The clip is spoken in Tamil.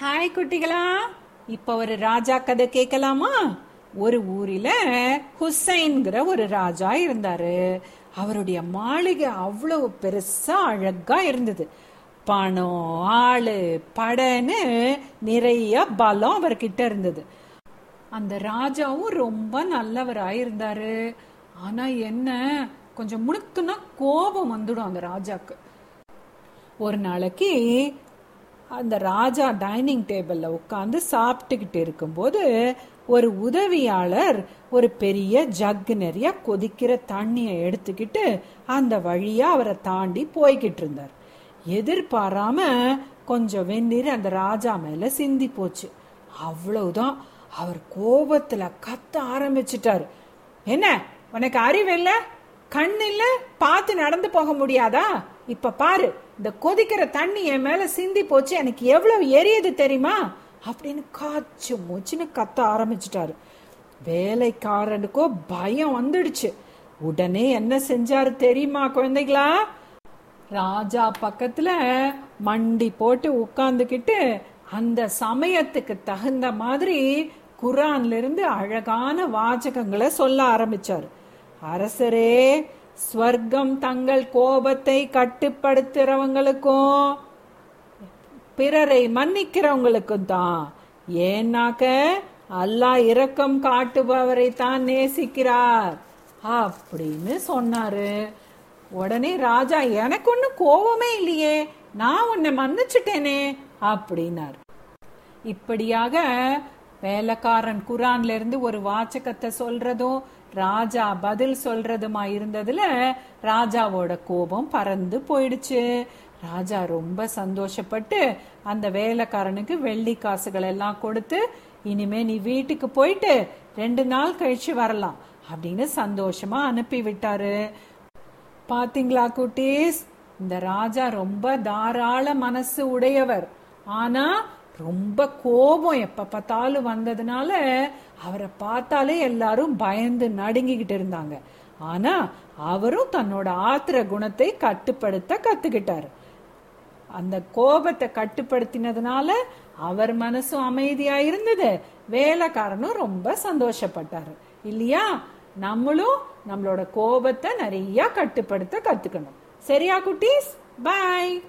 ஹாய் குட்டிகளா. இப்ப ஒரு ராஜா கதை கேட்கலாமா? ஒரு ஊரில் ஹுசைன்கிற ஒரு ராஜா இருந்தாரு. அவருடைய மாளிகை அவ்வளவு பெருசா அழகா இருந்தது. பணம் ஆளு படன்னு நிறைய பலம் அவர்கிட்ட இருந்தது. அந்த ராஜாவும் ரொம்ப நல்லவராக இருந்தாரு. ஆனா என்ன கொஞ்சம் முணுக்குன்னா கோபம் வந்துடும் அந்த ராஜாக்கு. ஒரு நாளைக்கு அந்த ராஜா டைனிங் டேபிளில் உட்காந்து சாப்பிட்டுக்கிட்டு இருக்கும்போது ஒரு உதவியாளர் ஒரு பெரிய ஜக்கு நிறைய கொதிக்கிற தண்ணியை எடுத்துக்கிட்டு அந்த வழியாக அவரை தாண்டி போய்கிட்டு இருந்தார். எதிர்பாராம கொஞ்சம் வெந்நீர் அந்த ராஜா மேலே சிந்தி போச்சு. அவ்வளவுதான். அவர் கோபத்தில் கத்த ஆரம்பிச்சிட்டார். என்ன? உனக்கு அறிவு இல்லை? கண் இல்லை? பார்த்து நடந்து போக முடியாதா? இப்ப பாரு இந்த கொதிக்கிற தண்ணி என் மேல சிந்தி போச்சு எனக்கு எவ்வளவு எரியுது தெரியுமா? அப்படின்னு காய்ச்சி மூச்சுன்னு கத்த ஆரம்பிச்சிட்டாரு. வேலைக்காரனுக்கோ பயம் வந்துடுச்சு. உடனே என்ன செஞ்சாரு தெரியுமா குழந்தைகளா? ராஜா பக்கத்துல மண்டி போட்டு உட்கார்ந்துகிட்டு அந்த சமயத்துக்கு தகுந்த மாதிரி குரான்ல இருந்து அழகான வாச்சகங்களை சொல்ல ஆரம்பிச்சாரு. அரசரே ஸ்வர்க்கம் தங்கள் கோபத்தை கட்டுப்படுத்துறவங்களுக்கும் பிறரை மன்னிக்கிறவங்களுக்கும் தான். ஏன்னாக்க அல்லாஹ் இரக்கம் காட்டுபவரை தான் நேசிக்கிறார். அப்படின்னு சொன்னாரு. உடனே ராஜா எனக்கு ஒன்றும் கோபமே இல்லையே நான் உன்னை மன்னிச்சுட்டேனே அப்படின்னார். இப்படியாக வேலைக்காரன் குரான்ல இருந்து ஒரு வாச்சகத்தை சொல்றதும் ராஜா பதில் சொல்றதுமா இருந்ததுல ராஜாவோட கோபம் பறந்து போயிடுச்சு. ராஜா ரொம்ப சந்தோஷப்பட்டு அந்த வேலைக்காரனுக்கு வெள்ளி காசுகள் எல்லாம் கொடுத்து இனிமே நீ வீட்டுக்கு போயிட்டு ரெண்டு நாள் கழிச்சு வரலாம் அப்படின்னு சந்தோஷமா அனுப்பி விட்டாரு பாத்தீங்களா குட்டீஸ்? இந்த ராஜா ரொம்ப தாராள மனசு உடையவர். ஆனா ரொம்ப கோபம் எப்ப பார்த்தாலும் வந்ததுனால அவரை பார்த்தாலே எல்லாரும் பயந்து நடுங்கிக்கிட்டு இருந்தாங்க. ஆனா அவரும் தன்னோட ஆத்திர குணத்தை கட்டுப்படுத்த கத்துக்கிட்டாரு. அந்த கோபத்தை கட்டுப்படுத்தினதுனால அவர் மனசும் அமைதியா இருந்தது. வேலைக்காரனும் ரொம்ப சந்தோஷப்பட்டாரு. இல்லையா? நம்மளும் நம்மளோட கோபத்தை நிறைய கட்டுப்படுத்த கத்துக்கணும். சரியா குட்டீஸ்? பாய்